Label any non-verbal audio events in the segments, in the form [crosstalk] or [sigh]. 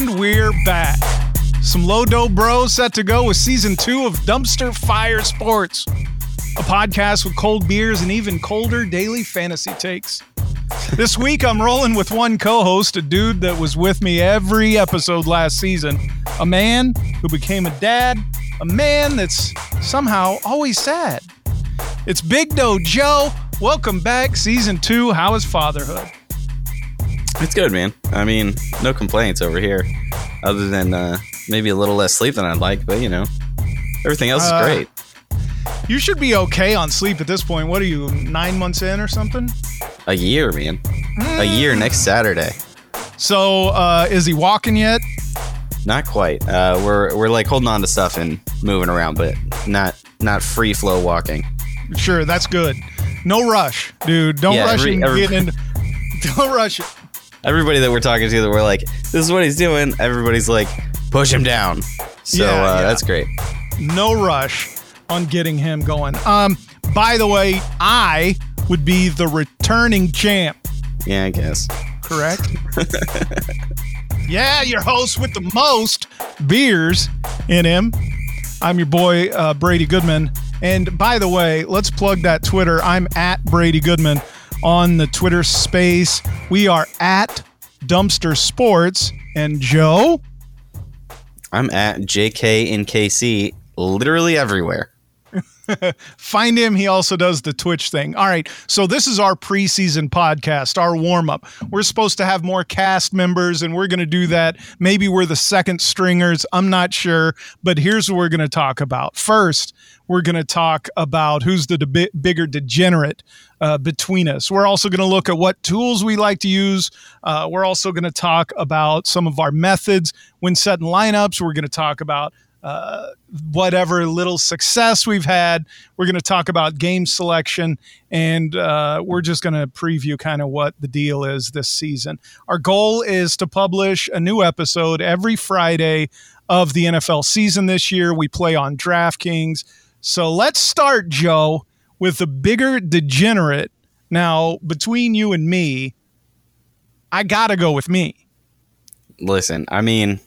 And we're back. Some low dough bros set to go with season two of Dumpster Fire Sports, a podcast with cold beers and even colder daily fantasy takes. This week, I'm rolling with one co host, a dude that was with me every episode last season, a man who became a dad, a man that's somehow always sad. It's Big Doe Joe. Welcome back, season two. How is fatherhood? It's good, man. I mean, no complaints over here, other than uh, maybe a little less sleep than I'd like, but you know, everything else is Uh, great. You should be okay on sleep at this point. What are you, nine months in or something? A year, man. A year next Saturday. So, uh, is he walking yet? Not quite. Uh, we're we're like holding on to stuff and moving around, but not not free flow walking. Sure, that's good. No rush, dude. Don't Yeah, rush every- him every- getting into. [laughs] Don't rush it. Everybody that we're talking to, that we're like, this is what he's doing. Everybody's like, push him down. So Yeah, uh, yeah. that's great. No rush on getting him going. Um, by the way, I would be the returning champ. Yeah, I guess. correct? [laughs] yeah, your host with the most beers in him. I'm your boy, uh, Brady Goodman. And by the way, let's plug that Twitter. I'm at Brady Goodman on the Twitter space. We are at Dumpster Sports. And Joe, I'm at JK and KC literally everywhere. [laughs] find him. He also does the Twitch thing. All right. So this is our preseason podcast, our warm up. We're supposed to have more cast members, and we're going to do that. Maybe we're the second stringers. I'm not sure. But here's what we're going to talk about. First, we're going to talk about who's the de- bigger degenerate uh, between us. We're also going to look at what tools we like to use. Uh, we're also going to talk about some of our methods when setting lineups. We're going to talk about uh, whatever little success we've had. We're going to talk about game selection, and uh, we're just going to preview kind of what the deal is this season. Our goal is to publish a new episode every Friday of the NFL season this year. We play on DraftKings. So let's start, Joe, with the bigger degenerate. Now, between you and me, I got to go with me. Listen, I mean,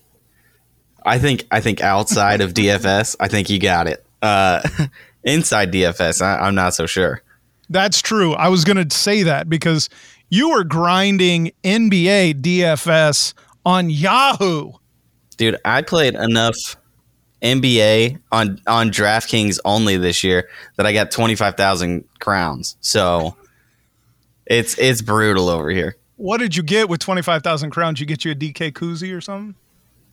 I think I think outside of DFS, I think you got it. Uh, [laughs] inside DFS, I, I'm not so sure. That's true. I was going to say that because you were grinding NBA DFS on Yahoo. Dude, I played enough NBA on on DraftKings only this year that I got twenty five thousand crowns. So it's it's brutal over here. What did you get with 25,000 crowns? You get you a DK koozie or something?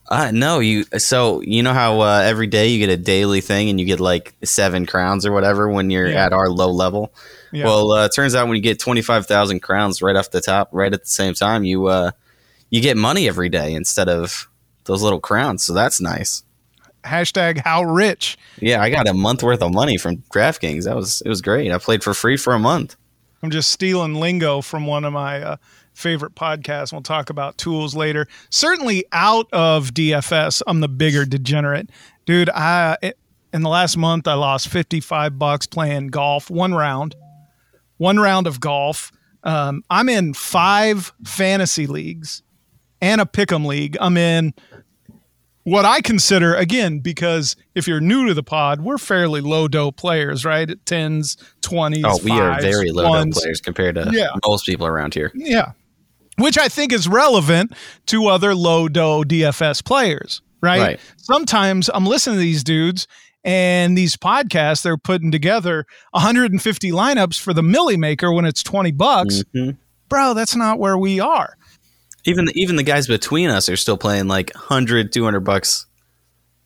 Uh, no, you. So you know how uh, every day you get a daily thing and you get like seven crowns or whatever when you're Yeah. at our low level. Yeah. Well, uh, it turns out when you get twenty five thousand crowns right off the top, right at the same time, you uh, you get money every day instead of those little crowns. So that's nice. Hashtag how rich. Yeah, I got a month worth of money from DraftKings. That was it was great. I played for free for a month. I'm just stealing lingo from one of my uh, favorite podcasts. We'll talk about tools later. Certainly out of DFS, I'm the bigger degenerate. Dude, I in the last month I lost 55 bucks playing golf, one round. One round of golf. Um, I'm in five fantasy leagues and a pick'em league. I'm in what I consider again because if you're new to the pod, we're fairly low dough players, right? At tens, twenties. Oh, we are very low dough players compared to Yeah. most people around here. Yeah. Which I think is relevant to other low dough DFS players, right? Right. Sometimes I'm listening to these dudes and these podcasts, they're putting together 150 lineups for the Millie Maker when it's 20 bucks. Mhm. Bro, that's not where we are. Even even the guys between us are still playing like 100, 200 bucks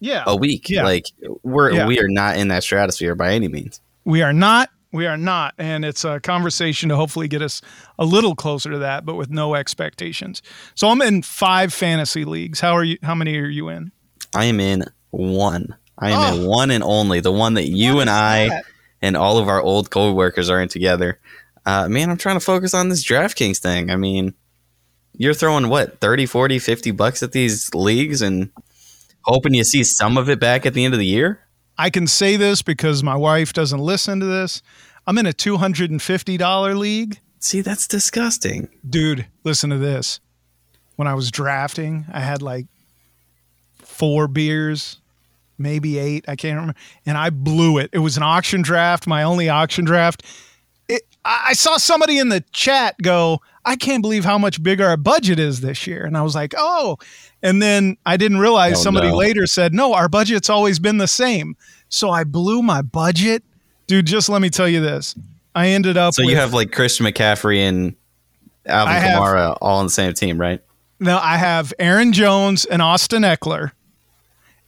Yeah. a week. Yeah. Like we're Yeah. we are not in that stratosphere by any means. We are not. We are not. And it's a conversation to hopefully get us a little closer to that, but with no expectations. So I'm in five fantasy leagues. How are you? How many are you in? I am in one. I am in Oh. one and only the one that you What and I that? and all of our old co-workers are in together. Uh, man, I'm trying to focus on this DraftKings thing. I mean, you're throwing what 30, 40, 50 bucks at these leagues and hoping you see some of it back at the end of the year. I can say this because my wife doesn't listen to this. I'm in a $250 league. See, that's disgusting. Dude, listen to this. When I was drafting, I had like four beers, maybe eight. I can't remember. And I blew it. It was an auction draft, my only auction draft. It, I saw somebody in the chat go, I can't believe how much bigger our budget is this year. And I was like, oh. And then I didn't realize Oh, somebody no. later said, no, our budget's always been the same. So I blew my budget. Dude, just let me tell you this. I ended up So with, you have like Christian McCaffrey and Alvin have- Kamara all on the same team, right? no, I have Aaron Jones and Austin Ekeler.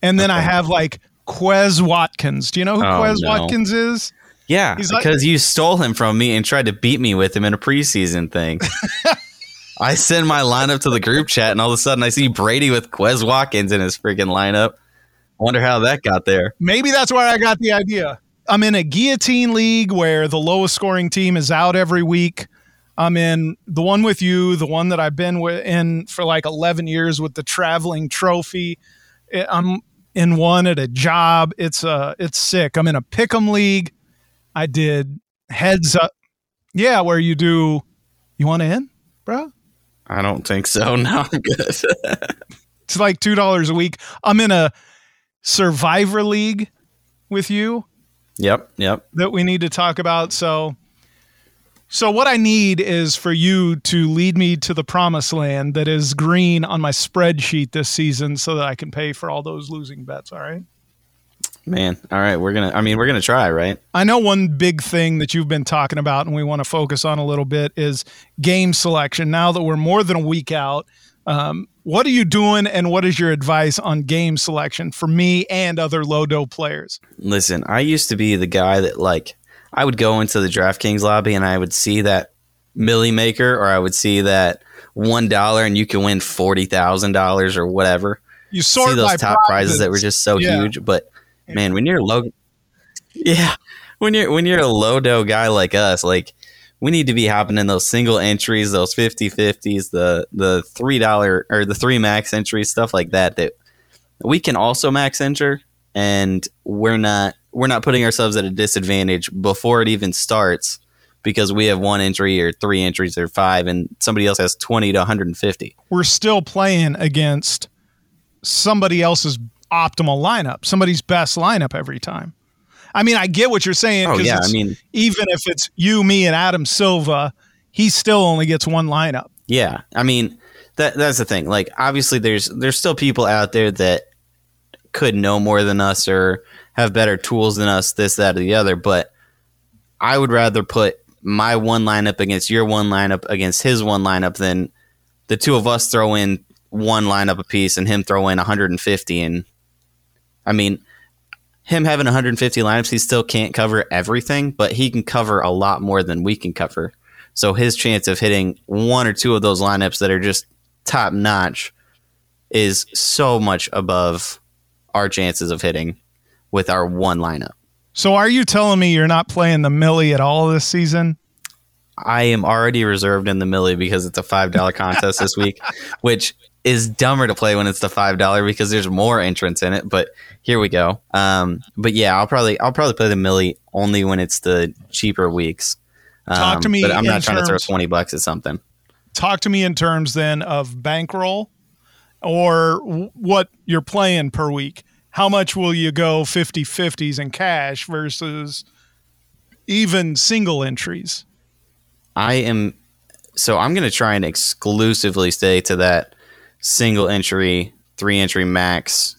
And then I have like Quez Watkins. Do you know who Oh, Quez no. Watkins is? Yeah, He's like- because you stole him from me and tried to beat me with him in a preseason thing. [laughs] I send my lineup to the group chat, and all of a sudden I see Brady with Quez Watkins in his freaking lineup. I wonder how that got there. Maybe that's where I got the idea. I'm in a guillotine league where the lowest scoring team is out every week. I'm in the one with you, the one that I've been in for like 11 years with the traveling trophy. I'm in one at a job. It's uh it's sick. I'm in a pick'em league. I did heads up. Yeah, where you do you want to in, bro? I don't think so. [laughs] No, I'm good. It's like two dollars a week. I'm in a survivor league with you. yep, yep. that we need to talk about. So, so what I need is for you to lead me to the promised land that is green on my spreadsheet this season, so that I can pay for all those losing bets. All right. Man, all right, we're gonna. I mean, we're gonna try, right? I know one big thing that you've been talking about, and we want to focus on a little bit is game selection. Now that we're more than a week out, um, what are you doing, and what is your advice on game selection for me and other Lodo players? Listen, I used to be the guy that like I would go into the DraftKings lobby and I would see that Millie Maker, or I would see that one dollar and you can win forty thousand dollars or whatever. You sort see those top prizes that were just so Yeah. huge. But man, when you're low, yeah, when you're when you're a low dough guy like us, like we need to be hopping in those single entries, those 50-50s, the the three dollar or the three max entries, stuff like that. That we can also max enter, and we're not we're not putting ourselves at a disadvantage before it even starts because we have one entry or three entries or five, and somebody else has twenty to one hundred and fifty. we're still playing against somebody else's optimal lineup, somebody's best lineup every time. I mean, I get what you're saying. Oh yeah, I mean. even if it's you, me, and Adam Silva, he still only gets one lineup. Yeah, I mean that that's the thing. Like obviously there's there's still people out there that could know more than us or have better tools than us, this, that, or the other, but I would rather put my one lineup against your one lineup against his one lineup than the two of us throw in one lineup apiece and him throw in 150 and I mean him having 150 lineups he still can't cover everything but he can cover a lot more than we can cover so his chance of hitting one or two of those lineups that are just top notch is so much above our chances of hitting with our one lineup. So, are you telling me you're not playing the Millie at all this season? I am already reserved in the Millie because it's a five dollar contest this week, [laughs] which is dumber to play when it's the five dollar because there's more entrants in it. But here we go. Um, but yeah, I'll probably I'll probably play the Millie only when it's the cheaper weeks. Um, Talk to me but I'm not trying to throw twenty bucks at something. Talk to me in terms then of bankroll or what you're playing per week. How much will you go 50 50s in cash versus even single entries? I am so I'm going to try and exclusively stay to that single entry, three entry max,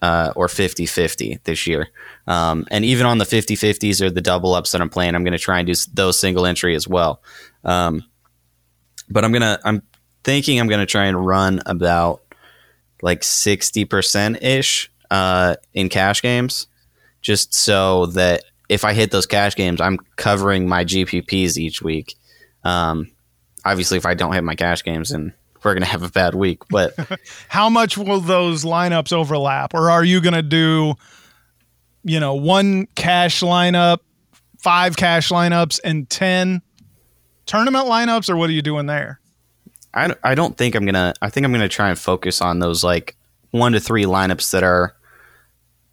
uh, or 50 50 this year. Um, and even on the 50 50s or the double ups that I'm playing, I'm going to try and do those single entry as well. Um, but I'm going to, I'm thinking I'm going to try and run about like 60% ish uh, in cash games, just so that if I hit those cash games, I'm covering my GPPs each week. Um, obviously, if I don't hit my cash games, then we're gonna have a bad week. But [laughs] How much will those lineups overlap? Or are you going to do, you know, one cash lineup, five cash lineups, and 10 tournament lineups? Or what are you doing there? I, don't- I don't think I'm gonna. I think I'm gonna try and focus on those like one to three lineups that are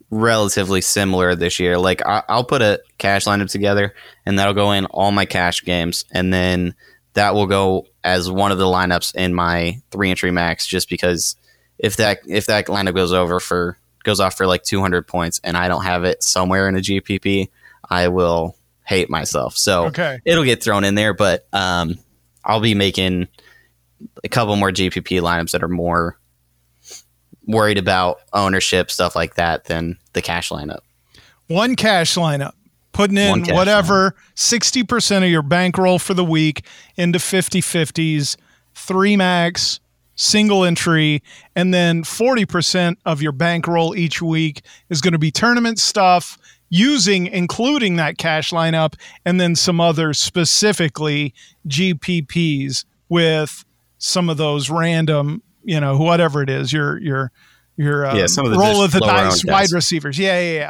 relatively similar this year. Like I, I'll put a cash lineup together, and that'll go in all my cash games, and then that will go as one of the lineups in my three entry max, just because if that if that lineup goes over for goes off for like 200 points and I don't have it somewhere in a GPP, I will hate myself. So Okay. it'll get thrown in there, but um, I'll be making a couple more GPP lineups that are more worried about ownership stuff like that than the cash lineup. One cash lineup, putting in whatever 60% of your bankroll for the week into 50 50s, three max, single entry, and then 40% of your bankroll each week is going to be tournament stuff using including that cash lineup and then some other specifically GPPs with some of those random, you know, whatever it is, your your your um, Yeah, some of the roll of the dice wide guys. receivers. Yeah, yeah, yeah.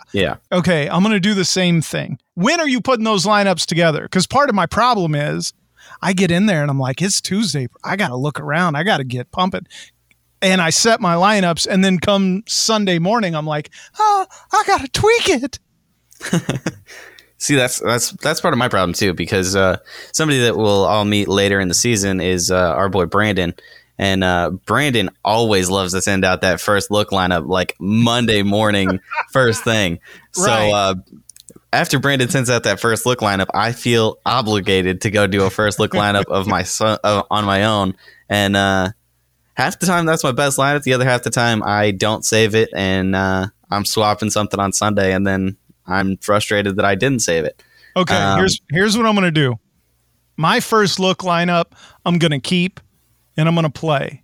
Yeah. Okay, I'm going to do the same thing. When are you putting those lineups together? Because part of my problem is I get in there and I'm like, it's Tuesday. I got to look around. I got to get pumping. And I set my lineups. And then come Sunday morning, I'm like, oh, I got to tweak it. [laughs] See, that's that's that's part of my problem too, because uh, somebody that we'll all meet later in the season is uh, our boy Brandon, and uh, Brandon always loves to send out that first look lineup like Monday morning, [laughs] first thing. So Right. uh, after Brandon sends out that first look lineup, I feel obligated to go do a first look lineup of my [laughs] son uh, on my own, and uh, half the time that's my best lineup. The other half the time I don't save it, and uh, I'm swapping something on Sunday, and then I'm frustrated that I didn't save it. Okay, Um, here's here's what I'm going to do. My first look lineup, I'm going to keep and I'm going to play.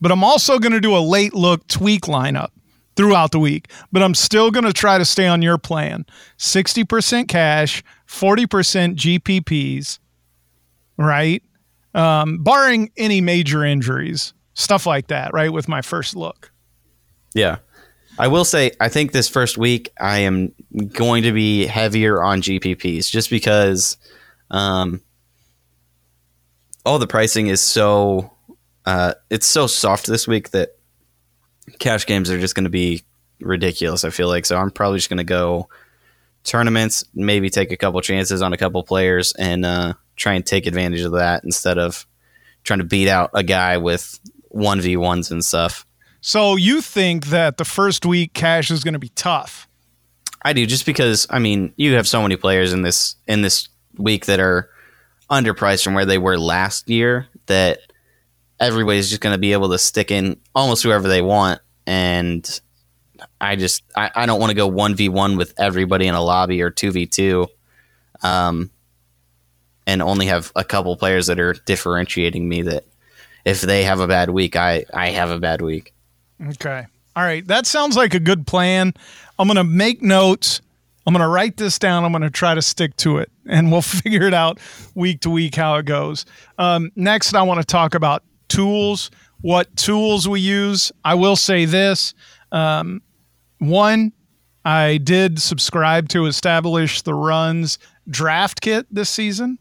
But I'm also going to do a late look tweak lineup throughout the week. But I'm still going to try to stay on your plan. 60% cash, 40% GPPs, right? Um, barring any major injuries, stuff like that, right? With my first look. Yeah. I will say, I think this first week I am going to be heavier on GPPs just because um, all the pricing is so uh, it's so soft this week that cash games are just going to be ridiculous. I feel like so. I'm probably just going to go tournaments, maybe take a couple chances on a couple players, and uh, try and take advantage of that instead of trying to beat out a guy with one v ones and stuff. So you think that the first week cash is going to be tough? I do just because I mean you have so many players in this in this week that are underpriced from where they were last year that everybody's just going to be able to stick in almost whoever they want and I just I, I don't want to go one v one with everybody in a lobby or two v two, um, and only have a couple players that are differentiating me that if they have a bad week I I have a bad week. Okay. All right. That sounds like a good plan. I'm going to make notes. I'm going to write this down. I'm going to try to stick to it, and we'll [laughs] figure it out week to week how it goes. Um, next, I want to talk about tools, what tools we use. I will say this um, one, I did subscribe to establish the runs draft kit this season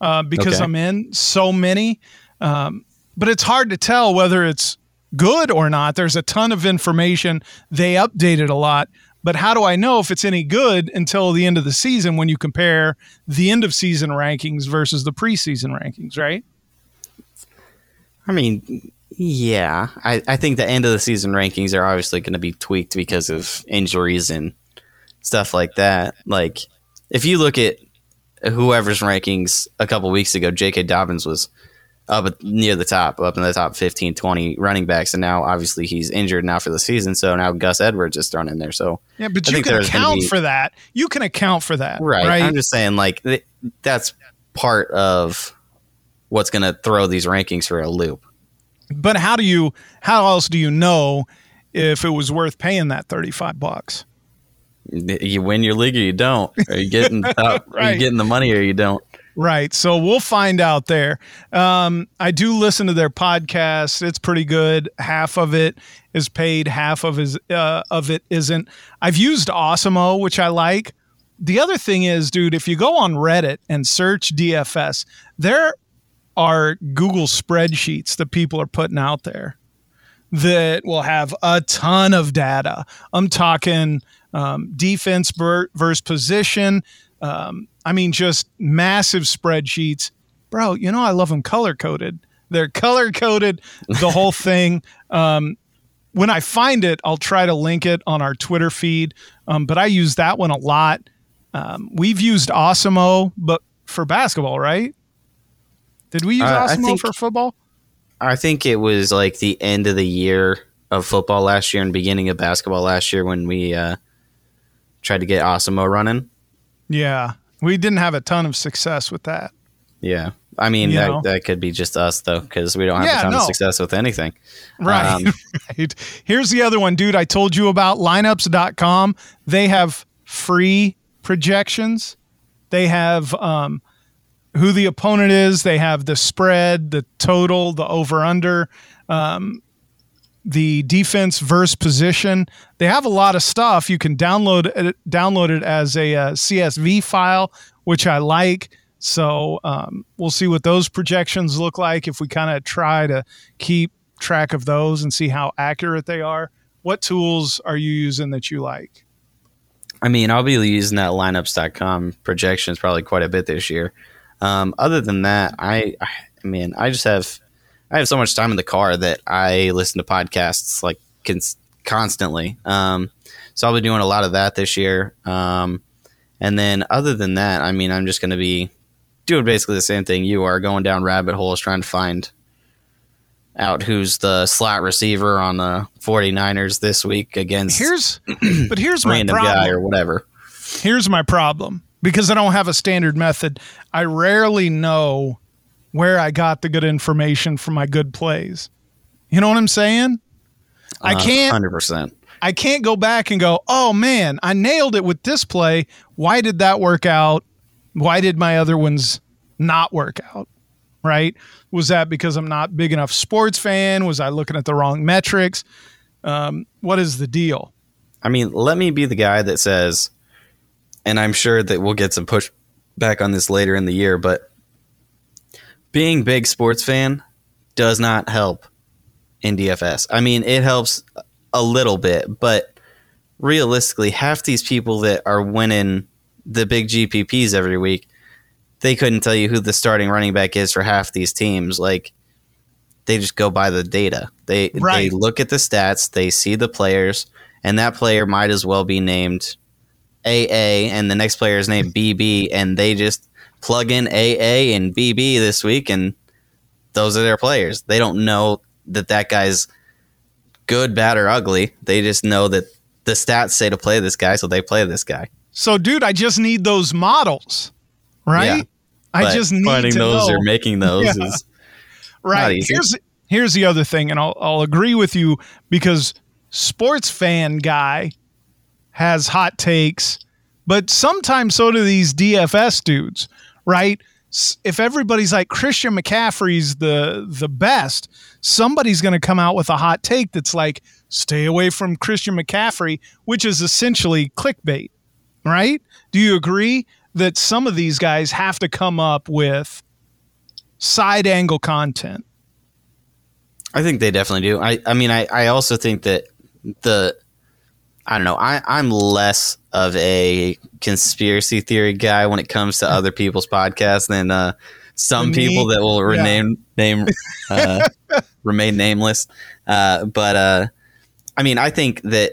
uh, because Okay. I'm in so many. Um, but it's hard to tell whether it's good or not. There's a ton of information. They update it a lot. But how do I know if it's any good until the end of the season when you compare the end of season rankings versus the preseason rankings, right? I mean, yeah, I, I think the end of the season rankings are obviously going to be tweaked because of injuries and stuff like that. Like, if you look at whoever's rankings a couple weeks ago, J.K. Dobbins was up near the top, up in the top 15, 20 running backs, and now obviously he's injured now for the season. So now Gus Edwards is thrown in there. So Yeah, but I you can account be- for that. You can account for that, right, right? I'm just saying, like th- that's part of what's going to throw these rankings for a loop. but how do you? How else do you know if it was worth paying that thirty-five bucks? You win your league or you don't. Are you getting [laughs] top, are Right. you getting the money or you don't? Right. So we'll find out there. Um, I do listen to their podcast. It's pretty good. Half of it is paid, half of is uh, of it isn't. I've used Awesemo, which I like. The other thing is, dude, if you go on Reddit and search DFS, there are Google spreadsheets that people are putting out there that will have a ton of data. I'm talking um, defense ver- versus position. Um, I mean, just massive spreadsheets. Bro, you know, I love them color coded. They're color coded, the [laughs] whole thing. Um, when I find it, I'll try to link it on our Twitter feed. Um, but I use that one a lot. Um, we've used Awesemo, but for basketball, right? Did we use Uh, Awesemo think- for football? I think it was like the end of the year of football last year and beginning of basketball last year when we uh, tried to get Awesemo running. Yeah, we didn't have a ton of success with that. Yeah. I mean, You that, know? that could be just us, though, because we don't have Yeah, a ton no. of success with anything. Right. Um, [laughs] right. Here's the other one, dude. I told you about lineups.com. They have free projections. They have um, who the opponent is, they have the spread, the total, the over under, um, the defense versus position. They have a lot of stuff. You can download it, download it as a uh, CSV file, which I like. So um, we'll see what those projections look like if we kind of try to keep track of those and see how accurate they are. What tools are you using that you like? I mean, I'll be using that lineups.com projections probably quite a bit this year. Um, other than that, I, I mean, I just have, I have so much time in the car that I listen to podcasts like cons- constantly. Um, so I'll be doing a lot of that this year. Um, and then other than that, I mean, I'm just going to be doing basically the same thing you are going down rabbit holes trying to find out who's the slot receiver on the 49ers this week against Here's, [clears throat] but here's my problem. guy or whatever. Here's my problem because I don't have a standard method. I rarely know where I got the good information from my good plays. You know what I'm saying? I Uh, can't 100%. I can't go back and go, "Oh man, I nailed it with this play. Why did that work out? Why did my other ones not work out?" Right? Was that because I'm not big enough sports fan? Was I looking at the wrong metrics? Um, what is the deal? I mean, let me be the guy that says, and I'm sure that we'll get some pushback on this later in the year, but being big sports fan does not help in DFS. I mean, it helps a little bit, but realistically, half these people that are winning the big GPPs every week, they couldn't tell you who the starting running back is for half these teams. Like, they just go by the data. They Right. they look at the stats, they see the players, and that player might as well be named AA, and the next player is named BB, and they just plug in AA and BB this week, and those are their players. They don't know that that guy's good, bad, or ugly. They just know that the stats say to play this guy, so they play this guy. So, dude, I just need those models, right? Yeah, I just need finding to those know. or making those Yeah. is [laughs] right. easy. Here's here's the other thing, and I'll I'll agree with you because sports fan guy has hot takes, but sometimes so do these DFS dudes, right? If everybody's like Christian McCaffrey's the the best, somebody's going to come out with a hot take that's like stay away from Christian McCaffrey, which is essentially clickbait, right? Do you agree that some of these guys have to come up with side angle content? I think they definitely do. I, I mean, I, I also think that the, I don't know, I, I'm less of a conspiracy theory guy when it comes to other people's podcasts than uh, some me? people that will Yeah. name, uh, [laughs] remain nameless. Uh, but uh, I mean, I think that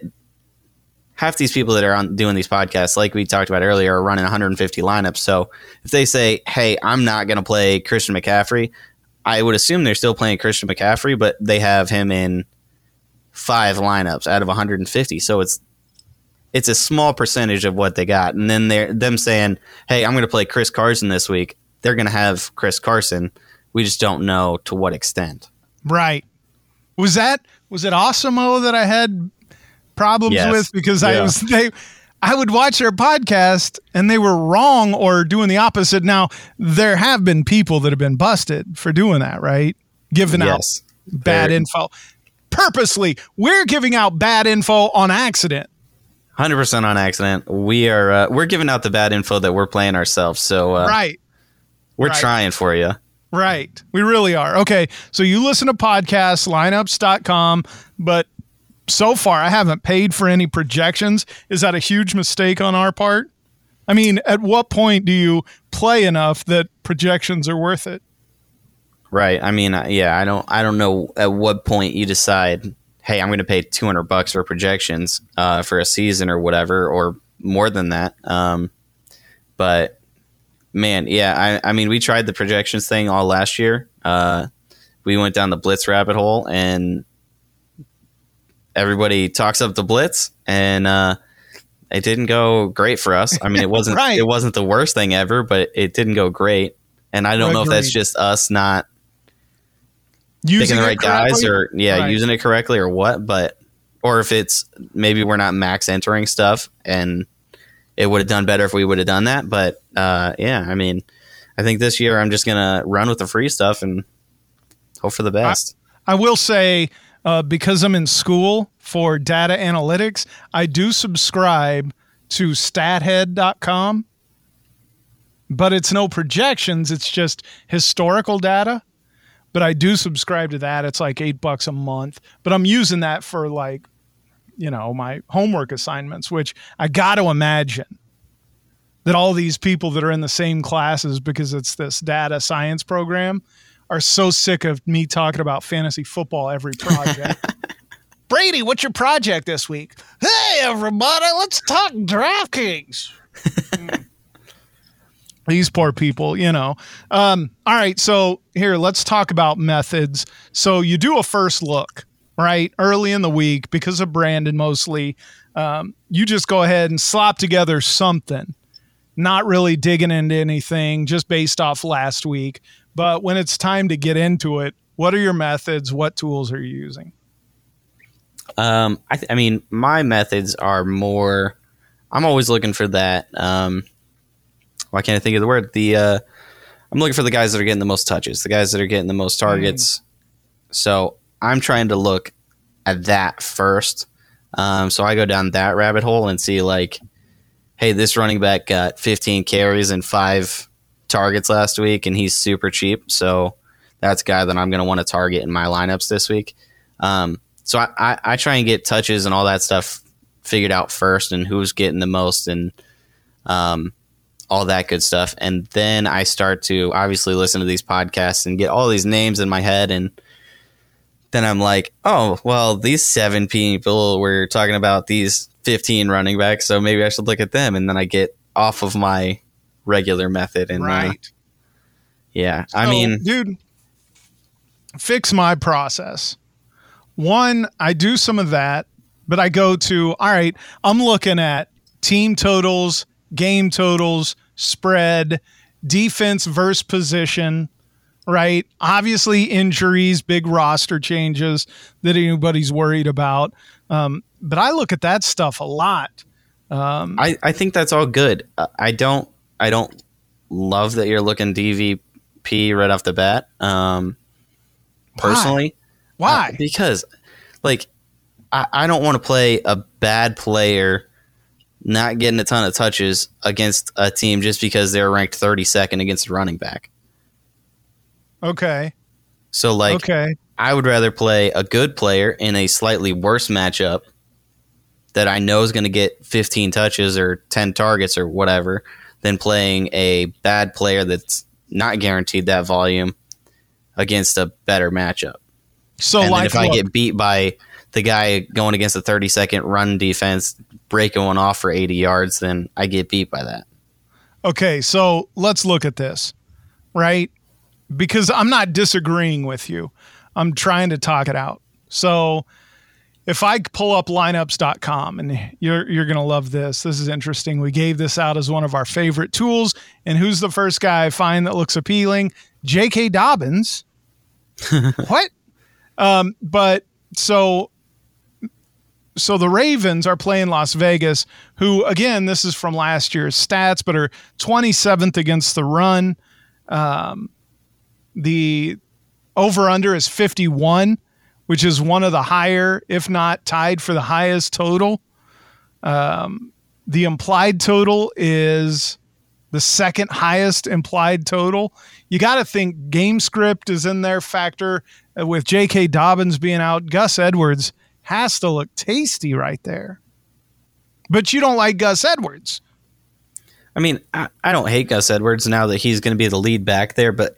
half these people that are on doing these podcasts, like we talked about earlier, are running 150 lineups. So if they say, "Hey, I'm not going to play Christian McCaffrey," I would assume they're still playing Christian McCaffrey, but they have him in five lineups out of 150. So it's it's a small percentage of what they got. And then they're them saying, "Hey, I'm going to play Chris Carson this week." They're going to have Chris Carson. We just don't know to what extent. Right. Was that was it Awesemo that I had problems Yes. with because I was they I would watch their podcast and they were wrong or doing the opposite. Now there have been people that have been busted for doing that, right? Giving out bad They're- info purposely. We're giving out bad info on accident. Hundred percent on accident. We are uh, we're giving out the bad info that we're playing ourselves. So uh, right. we're right. trying for you. Right. We really are. Okay. So you listen to podcasts, lineups.com, but so far I haven't paid for any projections. Is that a huge mistake on our part? I mean, at what point do you play enough that projections are worth it? Right. I mean, yeah, I don't I don't know at what point you decide, hey, I'm going to pay 200 bucks for projections uh, for a season or whatever, or more than that. Um, but man, yeah, I, I mean, we tried the projections thing all last year. Uh, we went down the blitz rabbit hole, and everybody talks up the blitz, and uh, it didn't go great for us. I mean, it [laughs] wasn't Right. it wasn't the worst thing ever, but it didn't go great. And I don't know if that's just us not Using picking the right guys or yeah Right. using it correctly or what but or if it's maybe we're not max entering stuff and it would have done better if we would have done that but uh, yeah i mean i think this year i'm just gonna run with the free stuff and hope for the best I will say, uh, because I'm in school for data analytics, I do subscribe to stathead.com, but it's no projections, it's just historical data. But I do subscribe to that. It's like eight bucks a month, but I'm using that for like, you know, my homework assignments, which I got to imagine that all these people that are in the same classes because it's this data science program are so sick of me talking about fantasy football every project. [laughs] Brady, what's your project this week? Hey, everybody, let's talk DraftKings. [laughs] These poor people, you know. Um, all right, so here, let's talk about methods. So you do a first look, right, early in the week because of Brandon mostly. Um, you just go ahead and slop together something not really digging into anything just based off last week. But when it's time to get into it, what are your methods? What tools are you using? um, I, th- I mean my methods are more i'm always looking for that um, why can't i think of the word? The uh, i'm looking for the guys that are getting the most touches the guys that are getting the most targets. So i'm trying to look at that first. Um, so i go down that rabbit hole and see like hey this running back got 15 carries and five targets last week and he's super cheap. So that's a guy that i'm going to want to target in my lineups this week. Um, so I, I, I try and get touches and all that stuff figured out first and who's getting the most and um, all that good stuff. And then I start to obviously listen to these podcasts and get all these names in my head. And then I'm like, oh, well, these seven people were talking about these 15 running backs. So maybe I should look at them. And then I get off of my regular method. And uh, yeah, I mean, dude, fix my process. One, I do some of that, but I go to, all right, I'm looking at team totals, game totals, spread, defense versus position, right? Obviously, injuries, big roster changes that anybody's worried about. Um, but I look at that stuff a lot. Um, I, I think that's all good. Uh, I don't I don't love that you're looking DVP right off the bat. Um, personally, Why? Uh, because like I, I don't want to play a bad player not getting a ton of touches against a team just because they're ranked 32nd against a running back. okay. So like okay. I would rather play a good player in a slightly worse matchup that I know is going to get 15 touches or 10 targets or whatever than playing a bad player that's not guaranteed that volume against a better matchup. So, and like, if I look, get beat by the guy going against a 30 second run defense, breaking one off for 80 yards, then I get beat by that. Okay, so let's look at this, right? Because I'm not disagreeing with you. I'm trying to talk it out. So if I pull up lineups.com and you're you're going to love this. This is interesting. We gave this out as one of our favorite tools and who's the first guy I find that looks appealing? JK Dobbins. [laughs] what? Um but so so the Ravens are playing Las Vegas, who again, this is from last year's stats, but are 27th against the run. Um, the over under is 51, which is one of the higher, if not tied for the highest total. Um, the implied total is the second highest implied total. You got to think game script is in there factor Uh, with J.K. Dobbins being out. Gus Edwards has to look tasty right there. But you don't like Gus Edwards. I mean, I, I don't hate Gus Edwards now that he's going to be the lead back there, but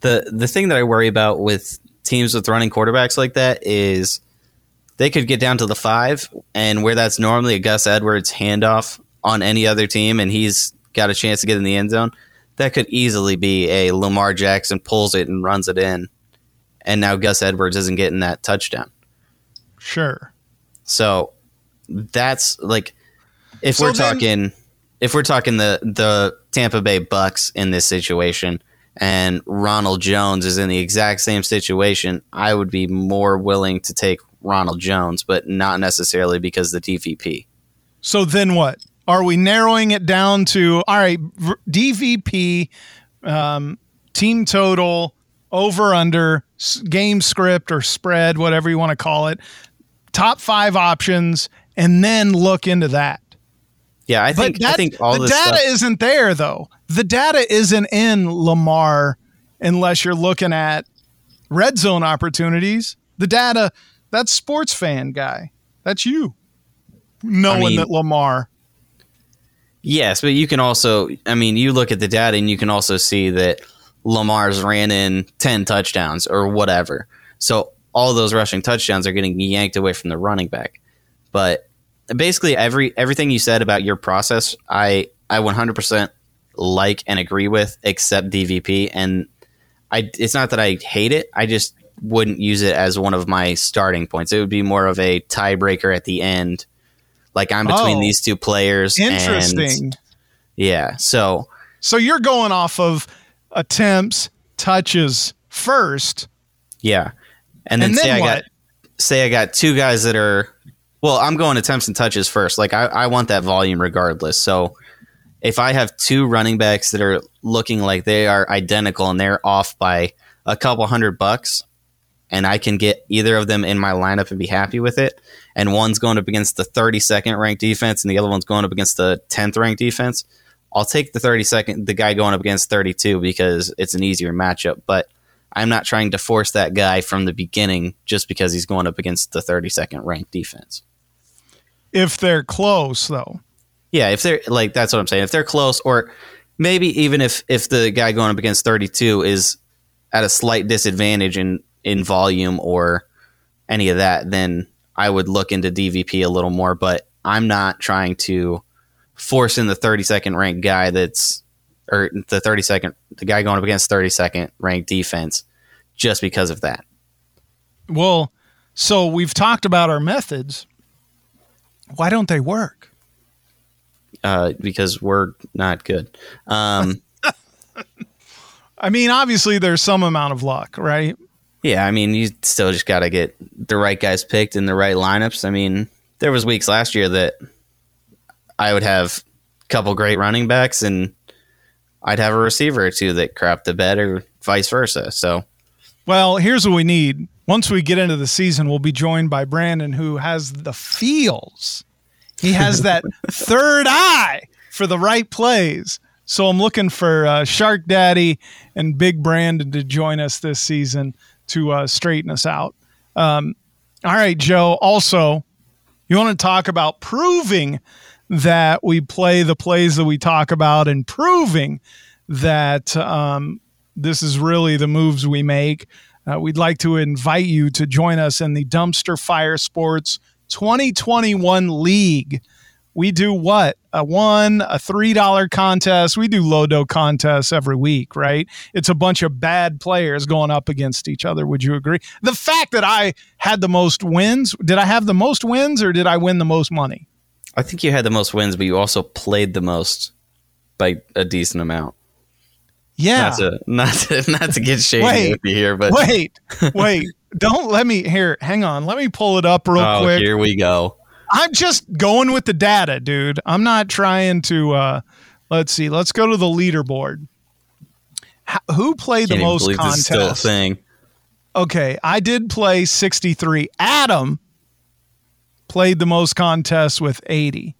the the thing that I worry about with teams with running quarterbacks like that is they could get down to the five, and where that's normally a Gus Edwards handoff on any other team, and he's got a chance to get in the end zone. That could easily be a Lamar Jackson pulls it and runs it in, and now Gus Edwards isn't getting that touchdown. Sure. So that's like if So we're then- talking if we're talking the the Tampa Bay Bucks in this situation and Ronald Jones is in the exact same situation, I would be more willing to take Ronald Jones, but not necessarily because the DVP. So then what? Are we narrowing it down to all right, DVP, um, team total, over under, game script or spread, whatever you want to call it, top five options, and then look into that. Yeah, I think I think all the this data stuff, isn't there though. The data isn't in Lamar unless you're looking at red zone opportunities. The data, that's sports fan guy. That's you. Knowing mean- that Lamar. Yes, but you can also, I mean, you look at the data and you can also see that Lamar's ran in 10 touchdowns or whatever. So all those rushing touchdowns are getting yanked away from the running back. But basically every everything you said about your process, I I 100% like and agree with except DVP and I it's not that I hate it, I just wouldn't use it as one of my starting points. It would be more of a tiebreaker at the end. Like I'm between Oh. these two players. and- Interesting. yeah. So So you're going off of attempts, touches first. yeah, and then, And say then I got say I got two guys that are well, I'm going attempts and touches first. Like I, I want that volume regardless. So if I have two running backs that are looking like they are identical and they're off by a couple hundred bucks, and I can get either of them in my lineup and be happy with it, and one's going up against the 32nd ranked defense and the other one's going up against the 10th ranked defense, I'll take the 32nd, the guy going up against 32 because it's an easier matchup. But I'm not trying to force that guy from the beginning just because he's going up against the 32nd ranked defense. If they're close, though. Yeah, if they're like that's what I'm saying. If they're close, or maybe even if if the guy going up against 32 is at a slight disadvantage in in volume or any of that, then I would look into DVP a little more. But I'm not trying to force in the 32nd ranked guy that's or the 32nd the guy going up against 32nd ranked defense just because of that. Well, so we've talked about our methods. Why don't they work? Uh, because we're not good. Um, [laughs] I mean, obviously there's some amount of luck, right? Yeah, I mean, you still just got to get the right guys picked in the right lineups. I mean, there was weeks last year that I would have a couple great running backs and I'd have a receiver or two that crapped the bed or vice versa. So, Well, here's what we need. Once we get into the season, we'll be joined by Brandon, who has the feels. He has that [laughs] third eye for the right plays. So I'm looking for uh, Shark Daddy and Big Brandon to join us this season to uh, straighten us out. Um, all right, Joe. Also, you want to talk about proving that we play the plays that we talk about and proving that um, this is really the moves we make. Uh, we'd like to invite you to join us in the Dumpster Fire Sports 2021 League. We do what? A one, a $3 contest. We do Lodo contests every week, right? It's a bunch of bad players going up against each other. Would you agree? The fact that I had the most wins, did I have the most wins or did I win the most money? I think you had the most wins, but you also played the most by a decent amount. Yeah. Not to not to, [laughs] not to get shady Wait. with you here, but wait, wait. [laughs] Don't let me here. Hang on. Let me pull it up real oh, quick. here we go. I'm just going with the data, dude. I'm not trying to. uh Let's see. Let's go to the leaderboard. H- who played Can't the most believe this is still a contests? thing. Okay, I did play 63. Adam played the most contests with 80.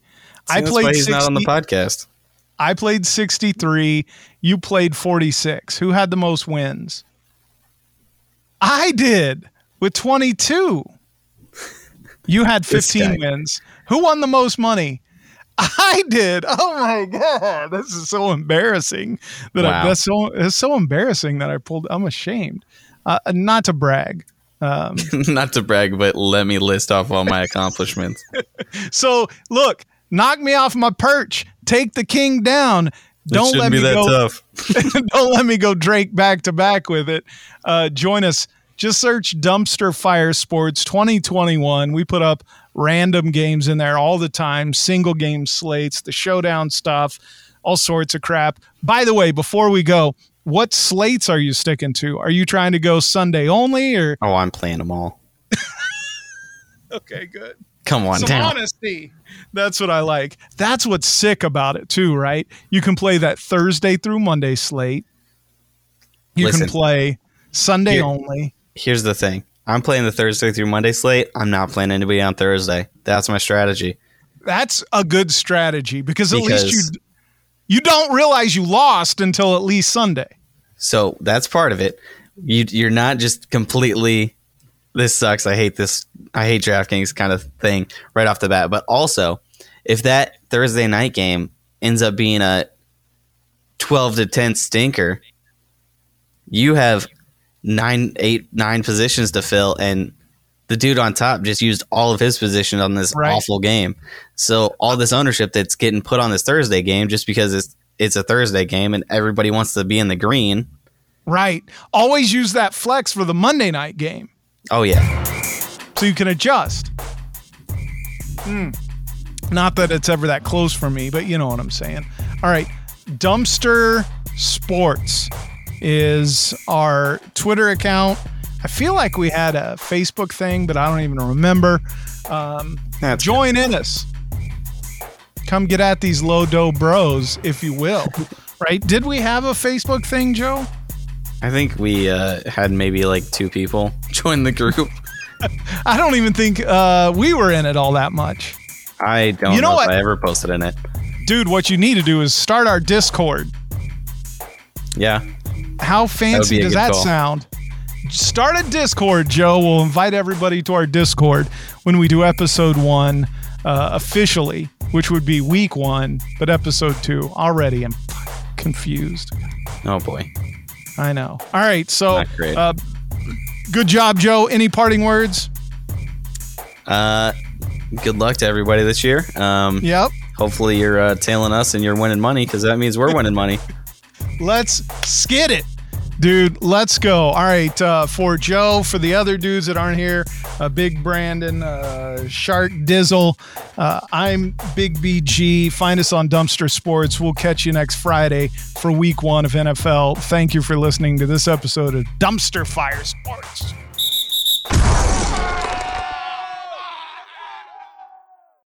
I played he's 60, not on the podcast. I played 63. You played 46. Who had the most wins? I did with 22. You had 15 wins. Who won the most money? I did. Oh my god, this is so embarrassing that Wow. I, that's so it's so embarrassing that I pulled. I'm ashamed. Uh, not to brag. Um, [laughs] Not to brag, but let me list off all my accomplishments. [laughs] so look, knock me off my perch. Take the king down. Don't let me that go. tough. [laughs] don't let me go Drake back to back with it. Uh, join us. Just search Dumpster Fire Sports 2021. We put up random games in there all the time, single game slates, the showdown stuff, all sorts of crap. By the way, before we go, what slates are you sticking to? Are you trying to go Sunday only or? Oh, I'm playing them all. [laughs] Okay, good. Come on Some down. honesty. That's what I like. That's what's sick about it too, right? You can play that Thursday through Monday slate. You Listen. can play Sunday Here- only. Here's the thing. I'm playing the Thursday through Monday slate. I'm not playing anybody on Thursday. That's my strategy. That's a good strategy because at least you you don't realize you lost until at least Sunday. So that's part of it. You, you're not just completely. This sucks. I hate this. I hate DraftKings kind of thing right off the bat. But also, if that Thursday night game ends up being a 12 to 10 stinker, you have nine, eight, nine positions to fill, and the dude on top just used all of his position on this Right. awful game. So all this ownership that's getting put on this Thursday game just because it's it's a Thursday game and everybody wants to be in the green. Right. Always use that flex for the Monday night game Oh yeah. so you can adjust. Hmm. Not that it's ever that close for me, but you know what I'm saying. All right. Dumpster Sports is our Twitter account. I feel like we had a Facebook thing, but I don't even remember. Um, That's join in us. Come get at these low dough bros, if you will. [laughs] right? Did we have a Facebook thing, Joe? I think we uh, had maybe like two people [laughs] join the group. [laughs] I don't even think uh, we were in it all that much. I don't You know know, what? if I ever posted in it. Dude, what you need to do is start our Discord. Yeah. How fancy a does that call. sound? Start a Discord, Joe. We'll invite everybody to our Discord when we do episode one uh, officially, which would be week one, but episode two already. I'm confused. Oh boy. I know. All right. So, uh, good job, Joe. Any parting words? Uh, good luck to everybody this year. Um, Yep. Hopefully you're uh, tailing us and you're winning money because that means we're winning money. [laughs] Let's skid it. Dude, let's go. All right, uh, for Joe, for the other dudes that aren't here, uh, Big Brandon, uh, Shark Dizzle, uh, I'm Big BG. Find us on Dumpster Sports. We'll catch you next Friday for week one of NFL. Thank you for listening to this episode of Dumpster Fire Sports.